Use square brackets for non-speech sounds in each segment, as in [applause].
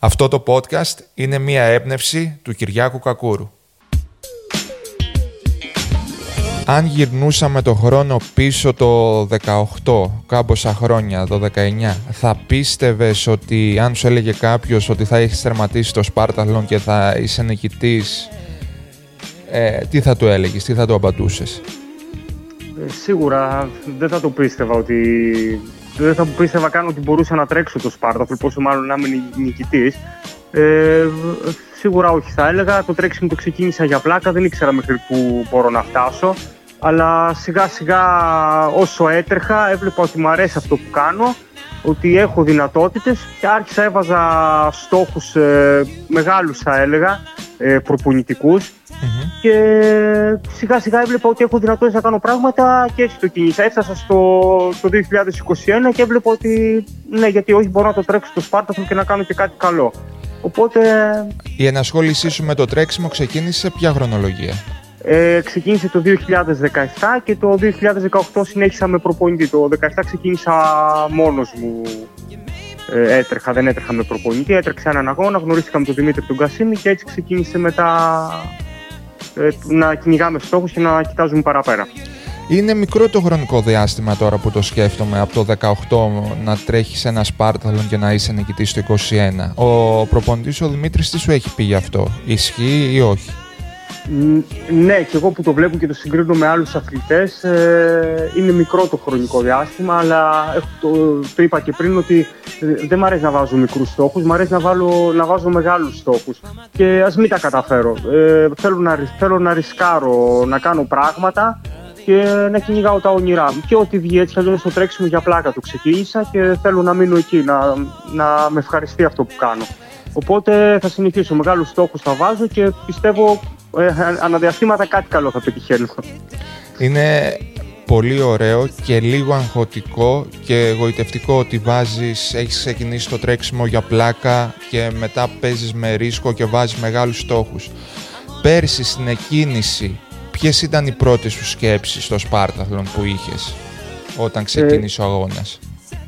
Αυτό το podcast είναι μία έμπνευση του Κυριάκου Κακούρου. Αν γυρνούσαμε το χρόνο πίσω το 18, κάμποσα χρόνια, το 19, θα πίστευες ότι αν σου έλεγε κάποιος ότι θα έχεις τερματίσει το Σπάρταλον και θα είσαι νικητής, ε, τι θα του έλεγες, τι θα του απαντούσες; Ε, σίγουρα δεν θα το πίστευα ότι δεν θα πίστευα καν ότι μπορούσα να τρέξω το Σπάρταφλ, πόσο μάλλον να είμαι νικητής. Ε, σίγουρα όχι, θα έλεγα. Το τρέξιμο το ξεκίνησα για πλάκα, δεν ήξερα μέχρι πού μπορώ να φτάσω. Αλλά σιγά σιγά όσο έτρεχα έβλεπα ότι μου αρέσει αυτό που κάνω, ότι έχω δυνατότητες και άρχισα έβαζα στόχους ε, μεγάλους θα έλεγα, ε, προπονητικούς και σιγά σιγά έβλεπα ότι έχω δυνατότητες να κάνω πράγματα και έτσι το κίνησα. Έφτασα στο, το 2021 και έβλεπα ότι ναι, γιατί όχι μπορώ να το τρέξω στο Σπάρταθον και να κάνω και κάτι καλό. Οπότε... Η ενασχόλησή σου με το τρέξιμο ξεκίνησε ποια χρονολογία; Ε, ξεκίνησε το 2017 και το 2018 συνέχισα με προπονητή. Το 2017 ξεκίνησα μόνος μου ε, έτρεχα, δεν έτρεχα με προπονητή, έτρεξα έναν αγώνα, γνωρίστηκα με τον Δημήτρη τον Κασίμη και έτσι ξεκίνησε μετά ε, να κυνηγάμε στόχους και να κοιτάζουμε παραπέρα. Είναι μικρό το χρονικό διάστημα τώρα που το σκέφτομαι από το 18 να τρέχεις ένα Σπάρταλον και να είσαι νικητής το 21. Ο προπονητής ο Δημήτρης τι σου έχει πει γι' αυτό, ισχύει ή όχι; Ναι, και εγώ που το βλέπω και το συγκρίνω με άλλους αθλητές, ε, είναι μικρό το χρονικό διάστημα, αλλά το, το είπα και πριν ότι ε, δεν μου αρέσει να βάζω μικρούς στόχους, μου αρέσει να, βάλω, να βάζω μεγάλους στόχους. Και ας μην τα καταφέρω. Ε, θέλω, να, θέλω να ρισκάρω, να κάνω πράγματα και να κυνηγάω τα όνειρά μου. Και ό,τι βγει έτσι, αλλιώς το τρέξιμο για πλάκα το ξεκίνησα και θέλω να μείνω εκεί, να, να με ευχαριστεί αυτό που κάνω. Οπότε θα συνεχίσω, μεγάλους στόχους θα βάζω και πιστεύω ε, αναδιαστήματα κάτι καλό θα πετυχαίνω. Είναι πολύ ωραίο και λίγο αγχωτικό και εγωιτευτικό ότι βάζεις, έχεις ξεκινήσει το τρέξιμο για πλάκα και μετά παίζεις με ρίσκο και βάζεις μεγάλους στόχους. Πέρσι στην εκκίνηση, ποιες ήταν οι πρώτες σου σκέψεις στο Σπάρταθλον που είχες όταν ξεκίνησε ο αγώνας;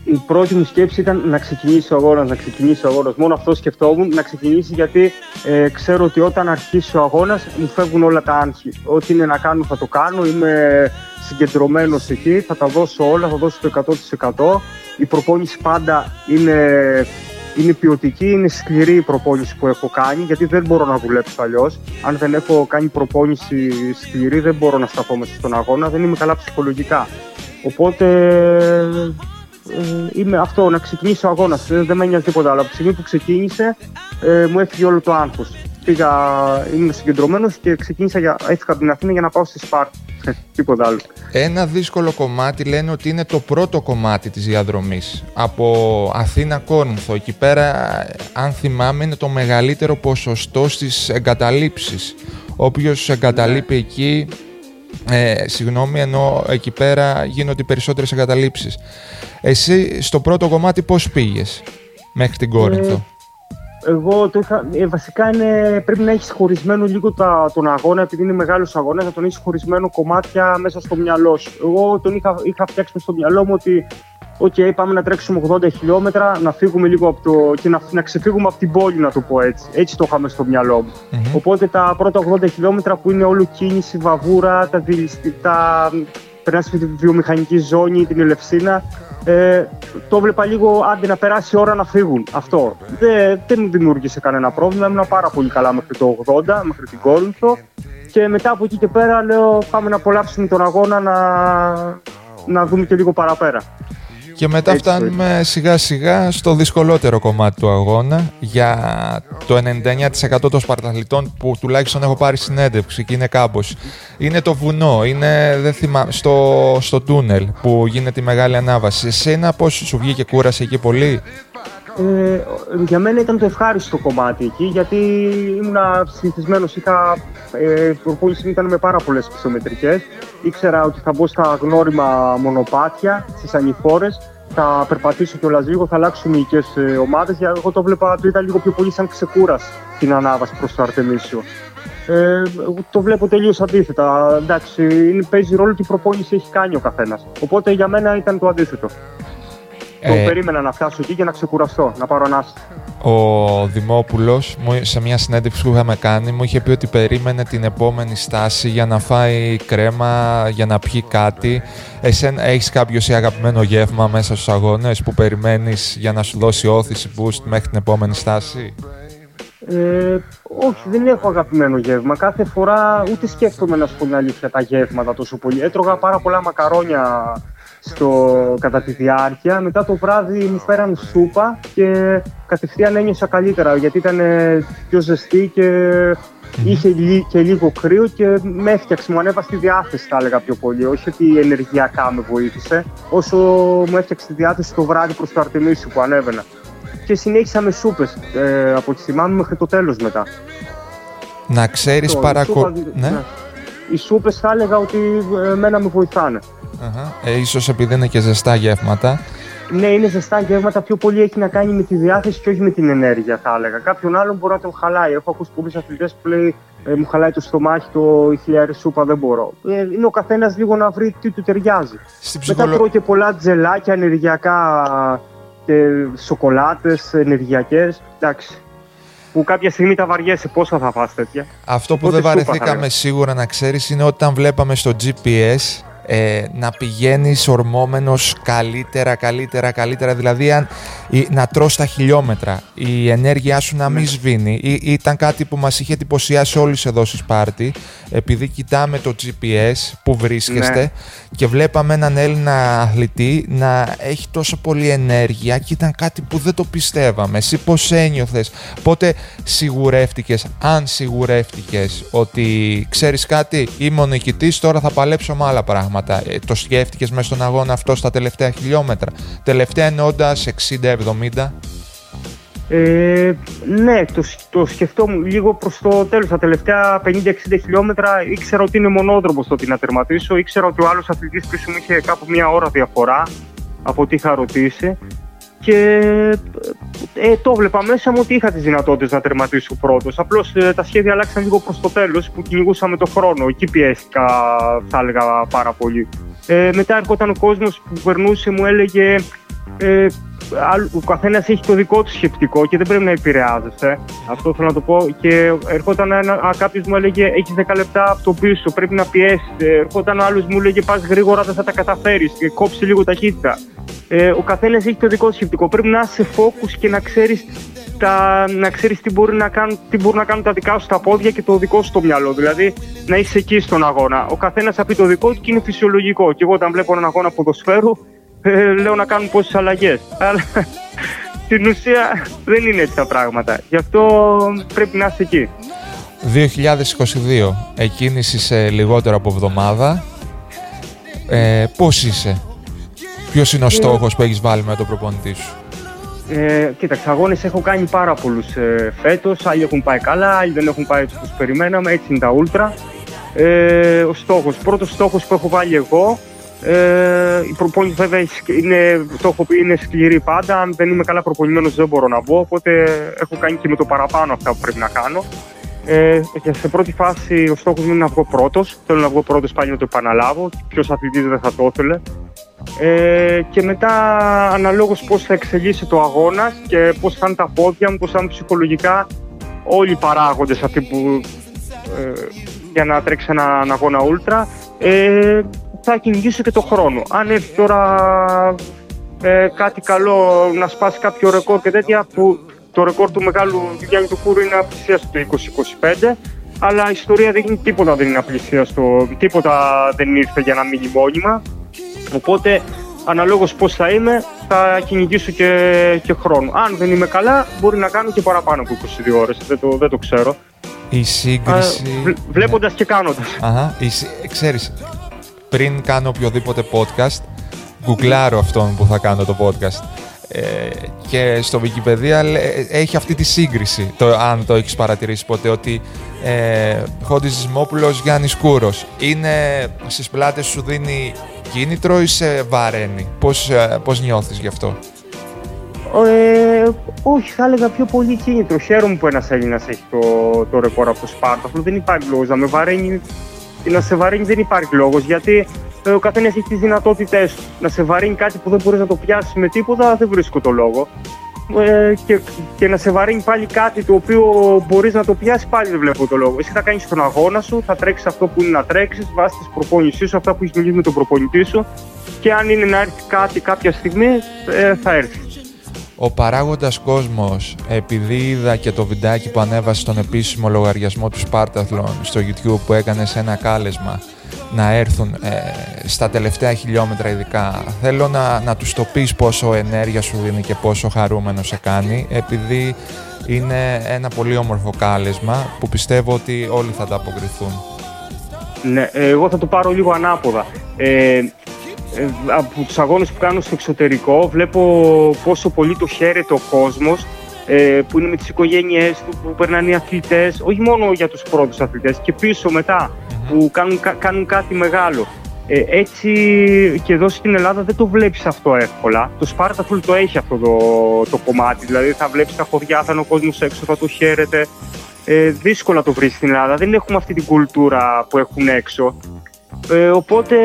Η πρώτη μου σκέψη ήταν να ξεκινήσει ο αγώνας, να ξεκινήσει ο αγώνας. Μόνο αυτό σκεφτόμουν, να ξεκινήσει γιατί ε, ξέρω ότι όταν αρχίσει ο αγώνας μου φεύγουν όλα τα άγχη. Ό,τι είναι να κάνω θα το κάνω, είμαι συγκεντρωμένος εκεί, θα τα δώσω όλα, θα δώσω το 100%. Η προπόνηση πάντα είναι, είναι ποιοτική, είναι σκληρή η προπόνηση που έχω κάνει, γιατί δεν μπορώ να δουλέψω αλλιώς. Αν δεν έχω κάνει προπόνηση σκληρή, δεν μπορώ να σταθώ μέσα στον αγώνα, δεν είμαι καλά ψυχολογικά. Οπότε ε, είμαι αυτό, να ξεκινήσει ο αγώνας. Δεν, δεν με νοιάζει τίποτα άλλο. Από τη στιγμή που ξεκίνησε, ε, μου έφυγε όλο το άγχος. Πήγα, ήμουν συγκεντρωμένος και ξεκίνησα για, έφυγα από την Αθήνα για να πάω στη Σπάρτη. τίποτα άλλο. Ένα δύσκολο κομμάτι λένε ότι είναι το πρώτο κομμάτι της διαδρομής. Από Αθήνα Κόρινθο. Εκεί πέρα, αν θυμάμαι, είναι το μεγαλύτερο ποσοστό στις εγκαταλείψεις. Όποιος εγκαταλείπει εκεί ε, συγγνώμη, ενώ εκεί πέρα γίνονται οι περισσότερες εγκαταλείψεις. Εσύ στο πρώτο κομμάτι πώς πήγες μέχρι την Κόρινθο; Ε, εγώ το είχα, ε, βασικά είναι, πρέπει να έχεις χωρισμένο λίγο τα, τον αγώνα, επειδή είναι μεγάλος αγώνας, να τον έχεις χωρισμένο κομμάτια μέσα στο μυαλό σου. Εγώ τον είχα, είχα φτιάξει στο μυαλό μου ότι OK, okay, πάμε να τρέξουμε 80 χιλιόμετρα, να φύγουμε λίγο από το. και να, να ξεφύγουμε από την πόλη, να το πω έτσι. Έτσι το είχαμε στο μυαλό μου. Οπότε τα πρώτα 80 χιλιόμετρα που είναι όλο κίνηση, βαβούρα, τα, τα περνάς στη βιομηχανική ζώνη, την Ελευσίνα. Ε, το βλέπα λίγο άντε να περάσει η ώρα να φύγουν. Αυτό. Δεν, δεν μου δημιούργησε κανένα πρόβλημα. Ήμουν πάρα πολύ καλά μέχρι το 80, μέχρι την Κόρινθο. Και μετά από εκεί και πέρα λέω πάμε να απολαύσουμε τον αγώνα να, να δούμε και λίγο παραπέρα. Και μετά φτάνουμε σιγά σιγά στο δυσκολότερο κομμάτι του αγώνα για το 99% των Σπαρταθλητών που τουλάχιστον έχω πάρει συνέντευξη και είναι κάμπος. Είναι το βουνό, είναι δεν στο, στο τούνελ που γίνεται η μεγάλη ανάβαση. Εσένα πώς σου βγήκε κούραση εκεί πολύ; Ε, για μένα ήταν το ευχάριστο κομμάτι εκεί γιατί ήμουν συνηθισμένος. Είχα ε, προπόνηση ήταν με πάρα πολλές πιστομετρικέ. Ήξερα ότι θα μπω στα γνώριμα μονοπάτια, στις ανηφόρες. Θα περπατήσω κιόλας λίγο, θα αλλάξουν οι ε, ομάδες. Εγώ το βλέπα, το είδα λίγο πιο πολύ σαν ξεκούραση την ανάβαση προς το Αρτεμίσιο. Ε, το βλέπω τελείως αντίθετα. Εντάξει, παίζει ρόλο ότι η προπόνηση έχει κάνει ο καθένας. Οπότε για μένα ήταν το αντίθετο. Το ε, περίμενα να φτάσω εκεί και να ξεκουραστώ, να πάρω ανάσταση. Ο Δημόπουλος σε μια συνέντευξη που είχαμε κάνει μου είχε πει ότι περίμενε την επόμενη στάση για να φάει κρέμα, για να πιει κάτι. Εσέν έχεις κάποιο ή αγαπημένο γεύμα μέσα στους αγώνες που περιμένεις για να σου δώσει όθηση boost μέχρι την επόμενη στάση; Ε, όχι, δεν έχω αγαπημένο γεύμα. Κάθε φορά ούτε σκέφτομαι να σου πω την αλήθεια τα γεύματα τόσο πολύ. Έτρωγα πάρα πολλά μακαρόνια στο, κατά τη διάρκεια. Μετά το βράδυ μου φέραν σούπα και κατευθείαν ένιωσα καλύτερα γιατί ήταν πιο ζεστή και είχε και λίγο κρύο και με έφτιαξε, μου ανέβασε τη διάθεση θα έλεγα πιο πολύ. Όχι ότι ενεργειακά με βοήθησε, όσο μου έφτιαξε τη διάθεση το βράδυ προς το Αρτεμίσιο που ανέβαινα. Και συνέχισα με σούπες, ε, από τη θυμάμαι μέχρι το τέλος μετά. Να ξέρεις παρακο... Ναι. ναι. Οι σούπες θα έλεγα ότι ε, εμένα με βοηθάνε. Ε, ίσως επειδή είναι και ζεστά γεύματα. Ναι, είναι ζεστά γεύματα. Πιο πολύ έχει να κάνει με τη διάθεση και όχι με την ενέργεια, θα έλεγα. Κάποιον άλλον μπορεί να τον χαλάει. Έχω ακούσει πολλούς αθλητές που λέει ε, Μου χαλάει το στομάχι, το χιλιάρι σούπα, δεν μπορώ. Ε, είναι ο καθένας λίγο να βρει τι του ταιριάζει. Μετά τρώω και πολλά τζελάκια ενεργειακά και σοκολάτες ενεργειακές. Εντάξει που κάποια στιγμή τα βαριέσαι, πόσα θα φας τέτοια. Αυτό που δεν βαρεθήκαμε σίγουρα να ξέρεις είναι όταν βλέπαμε στο GPS ε, να πηγαίνεις ορμόμενος καλύτερα, καλύτερα, καλύτερα. Δηλαδή αν, να τρως τα χιλιόμετρα, η ενέργειά σου να μην ναι. σβήνει. Ή, ήταν κάτι που μας είχε εντυπωσιάσει όλοι εδώ στη Σπάρτη, επειδή κοιτάμε το GPS που βρίσκεστε ναι. και βλέπαμε έναν Έλληνα αθλητή να έχει τόσο πολύ ενέργεια και ήταν κάτι που δεν το πιστεύαμε. Εσύ πώς ένιωθες, πότε σιγουρεύτηκες, αν σιγουρεύτηκες ότι ξέρεις κάτι, είμαι ο νικητής, τώρα θα παλέψω με άλλα πράγματα. Ε, το σκέφτηκες μέσα στον αγώνα αυτό στα τελευταία χιλιόμετρα; Τελευταία εννοώντα 60-70. Ε, ναι, το, το σκεφτόμουν λίγο προς το τέλος. Τα τελευταία 50-60 χιλιόμετρα ήξερα ότι είναι μονόδρομος το ότι να τερματίσω. Ήξερα ότι ο άλλος αθλητής πίσω μου είχε κάπου μία ώρα διαφορά από ό,τι είχα ρωτήσει. Και ε, το βλέπα μέσα μου ότι είχα τις δυνατότητες να τερματίσω πρώτος. Απλώς ε, τα σχέδια αλλάξαν λίγο προς το τέλος που κυνηγούσαμε το χρόνο. Εκεί πιέστηκα, θα έλεγα, πάρα πολύ. Ε, μετά έρχονταν ο κόσμος που περνούσε, μου έλεγε ε, ο καθένας έχει το δικό του σκεπτικό και δεν πρέπει να επηρεάζεσαι. Αυτό θέλω να το πω. Και ερχόταν κάποιος μου έλεγε: Έχεις 10 λεπτά από το πίσω, πρέπει να πιέσεις. Ερχόταν ο άλλος μου έλεγε: Πας γρήγορα, δεν θα τα καταφέρεις. Κόψει λίγο ταχύτητα. Ε, ο καθένας έχει το δικό του σκεπτικό. Πρέπει να είσαι focus και να ξέρεις να ξέρεις τι, μπορεί να κάνουν, τι μπορούν να κάνουν τα δικά σου τα πόδια και το δικό σου το μυαλό. Δηλαδή να είσαι εκεί στον αγώνα. Ο καθένας θα πει το δικό του και είναι φυσιολογικό. Και εγώ όταν βλέπω έναν αγώνα ποδοσφαίρου, ε, λέω να κάνουν πόσες αλλαγές. Αλλά [laughs] στην ουσία δεν είναι έτσι τα πράγματα. Γι' αυτό πρέπει να είσαι εκεί. 2022, εκκίνηση σε λιγότερο από εβδομάδα. Ε, πώς είσαι, Ποιος είναι ο ε, στόχος που έχεις βάλει με τον προπονητή σου; Ε, κοίταξε, αγώνες έχω κάνει πάρα πολλούς ε, φέτος. Άλλοι έχουν πάει καλά, άλλοι δεν έχουν πάει όπως περιμέναμε. Έτσι είναι τα ούλτρα. Ε, ο στόχος, πρώτος στόχος που έχω βάλει εγώ. Ε, η προπόνηση βέβαια είναι, το έχω πει, είναι σκληρή πάντα. Αν δεν είμαι καλά προπονημένος δεν μπορώ να μπω. Οπότε έχω κάνει και με το παραπάνω αυτά που πρέπει να κάνω. Ε, και σε πρώτη φάση ο στόχος μου είναι να βγω πρώτος. Θέλω να βγω πρώτος πάλι να το επαναλάβω. Ποιος αθλητής δεν θα το ήθελε. Ε, και μετά αναλόγως πώς θα εξελίσσει το αγώνα και πώς θα είναι τα πόδια μου, πώς θα είναι ψυχολογικά όλοι οι παράγοντες αυτοί που ε, για να τρέξει ένα, αγώνα ούλτρα ε, θα κυνηγήσω και το χρόνο. Αν έρθει τώρα ε, κάτι καλό να σπάσει κάποιο ρεκόρ και τέτοια που το ρεκόρ του μεγάλου Γιάννη του Κούρου είναι απλησίαστο το 2025 αλλά η ιστορία δεν είναι τίποτα δεν είναι απλησίαστο, τίποτα δεν ήρθε για να μείνει μόνιμα Οπότε, αναλόγως πώς θα είμαι, θα κυνηγήσω και, και χρόνο. Αν δεν είμαι καλά, μπορεί να κάνω και παραπάνω από 22 ώρες. Δεν το, δεν το ξέρω. Η σύγκριση. Βλέποντας και κάνοντας. Αχα. Ξέρεις, πριν κάνω οποιοδήποτε podcast, γκουγκλάρω αυτόν που θα κάνω το podcast. Ε, και στο Wikipedia έχει αυτή τη σύγκριση, το, αν το έχεις παρατηρήσει ποτέ, ότι ε, Χόντις Ζημόπουλος, Γιάννης Κούρος. Είναι στις πλάτες σου δίνει κίνητρο ή σε βαραίνει; Πώς, ε, πώς νιώθεις γι' αυτό; Ε, όχι, θα έλεγα πιο πολύ κίνητρο. Χαίρομαι που ένας Έλληνας έχει το, το ρεκόρ από το Σπάρτα. δεν υπάρχει λόγος να με βαραίνει. Να σε βαραίνει δεν υπάρχει λόγος γιατί ε, ο καθένας έχει τις δυνατότητές του. Να σε βαρύνει κάτι που δεν μπορείς να το πιάσεις με τίποτα, δεν βρίσκω το λόγο. ε, και, και να σε βαρύνει πάλι κάτι το οποίο μπορείς να το πιάσεις πάλι δεν βλέπω το λόγο. Εσύ θα κάνεις τον αγώνα σου, θα τρέξεις αυτό που είναι να τρέξεις, βάσει της προπόνησής σου, αυτά που έχεις μιλήσει με τον προπονητή σου και αν είναι να έρθει κάτι κάποια στιγμή, ε, θα έρθεις. Ο παράγοντας κόσμος, επειδή είδα και το βιντεάκι που ανέβασε στον επίσημο λογαριασμό του Spartathlon στο YouTube που έκανε σε ένα κάλεσμα να έρθουν ε, στα τελευταία χιλιόμετρα ειδικά, θέλω να, να τους το πεις πόσο ενέργεια σου δίνει και πόσο χαρούμενο σε κάνει, επειδή είναι ένα πολύ όμορφο κάλεσμα που πιστεύω ότι όλοι θα τα αποκριθούν. Ναι, εγώ θα το πάρω λίγο ανάποδα. Ε, ε, από τους αγώνες που κάνω στο εξωτερικό βλέπω πόσο πολύ το χαίρεται ο κόσμος ε, που είναι με τις οικογένειές του, που περνάνε οι αθλητές, όχι μόνο για τους πρώτους αθλητές και πίσω που κάνουν, κάνουν κάτι μεγάλο. Ε, έτσι και εδώ στην Ελλάδα δεν το βλέπεις αυτό εύκολα. Το Spartaful το έχει αυτό το, το κομμάτι, δηλαδή θα βλέπεις τα χωριά, θα είναι ο κόσμος έξω, θα το χαίρεται. Ε, δύσκολα το βρεις στην Ελλάδα, δεν έχουμε αυτή την κουλτούρα που έχουν έξω. Ε, οπότε,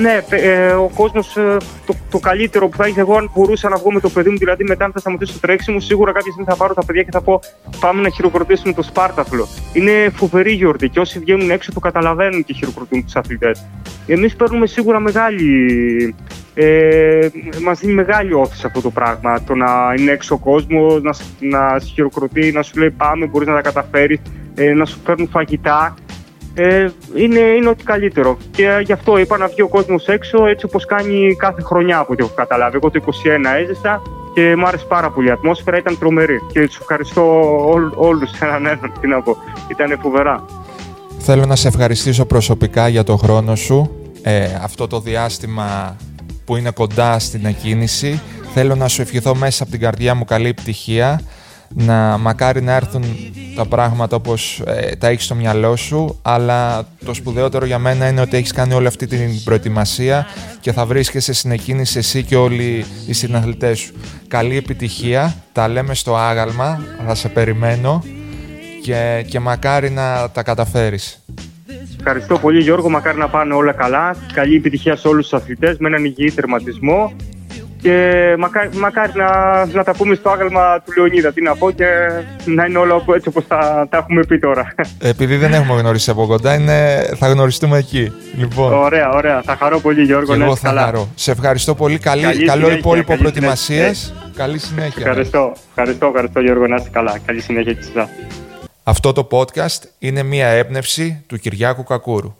ναι, ε, ο κόσμος ε, το, το, καλύτερο που θα είχε εγώ, αν μπορούσα να βγω με το παιδί μου, δηλαδή μετά αν θα σταματήσω το τρέξιμο, σίγουρα κάποια στιγμή θα πάρω τα παιδιά και θα πω πάμε να χειροκροτήσουμε το Σπάρταθλο. Είναι φοβερή γιορτή και όσοι βγαίνουν έξω το καταλαβαίνουν και χειροκροτούν τους αθλητές. Εμείς παίρνουμε σίγουρα μεγάλη. Ε, μας δίνει μεγάλη όθηση αυτό το πράγμα. Το να είναι έξω ο κόσμος, να, να χειροκροτεί, να σου λέει πάμε, μπορείς να τα καταφέρεις, ε, να σου φέρνουν φαγητά ε, είναι, είναι ό,τι καλύτερο. Και γι' αυτό είπα να βγει ο κόσμος έξω έτσι όπως κάνει κάθε χρονιά από ό,τι έχω καταλάβει. Εγώ το 21 έζησα και μου άρεσε πάρα πολύ. Η ατμόσφαιρα ήταν τρομερή. Και τους ευχαριστώ όλους [laughs] έναν έναν. Τι να πω. Ήταν φοβερά. Θέλω να σε ευχαριστήσω προσωπικά για το χρόνο σου. Ε, αυτό το διάστημα που είναι κοντά στην εκκίνηση. Θέλω να σου ευχηθώ μέσα από την καρδιά μου καλή επιτυχία να μακάρι να έρθουν τα πράγματα όπως ε, τα έχεις στο μυαλό σου αλλά το σπουδαιότερο για μένα είναι ότι έχεις κάνει όλη αυτή την προετοιμασία και θα βρίσκεσαι στην εκκίνηση εσύ και όλοι οι συναθλητές σου. Καλή επιτυχία, τα λέμε στο άγαλμα, θα σε περιμένω και, και μακάρι να τα καταφέρεις. Ευχαριστώ πολύ Γιώργο, μακάρι να πάνε όλα καλά. Καλή επιτυχία σε όλους τους αθλητές με έναν υγιή τερματισμό και μακάρι, μακάρι να, να τα πούμε στο άγαλμα του Λεωνίδα. Τι να πω και να είναι όλα έτσι όπως τα, τα έχουμε πει τώρα. Επειδή δεν έχουμε γνωρίσει από κοντά, είναι, θα γνωριστούμε εκεί. Λοιπόν. Ωραία, ωραία. Θα χαρώ πολύ, Γιώργο. Και εγώ θα καλά. χαρώ. Σε ευχαριστώ πολύ. Καλή, καλή καλό συνέχεια, υπόλοιπο προετοιμασία. Καλή συνέχεια. Ευχαριστώ, ευχαριστώ, ευχαριστώ, Γιώργο. Να είστε καλά. Καλή συνέχεια και Αυτό το podcast είναι μία έμπνευση του Κυριάκου Κακούρου.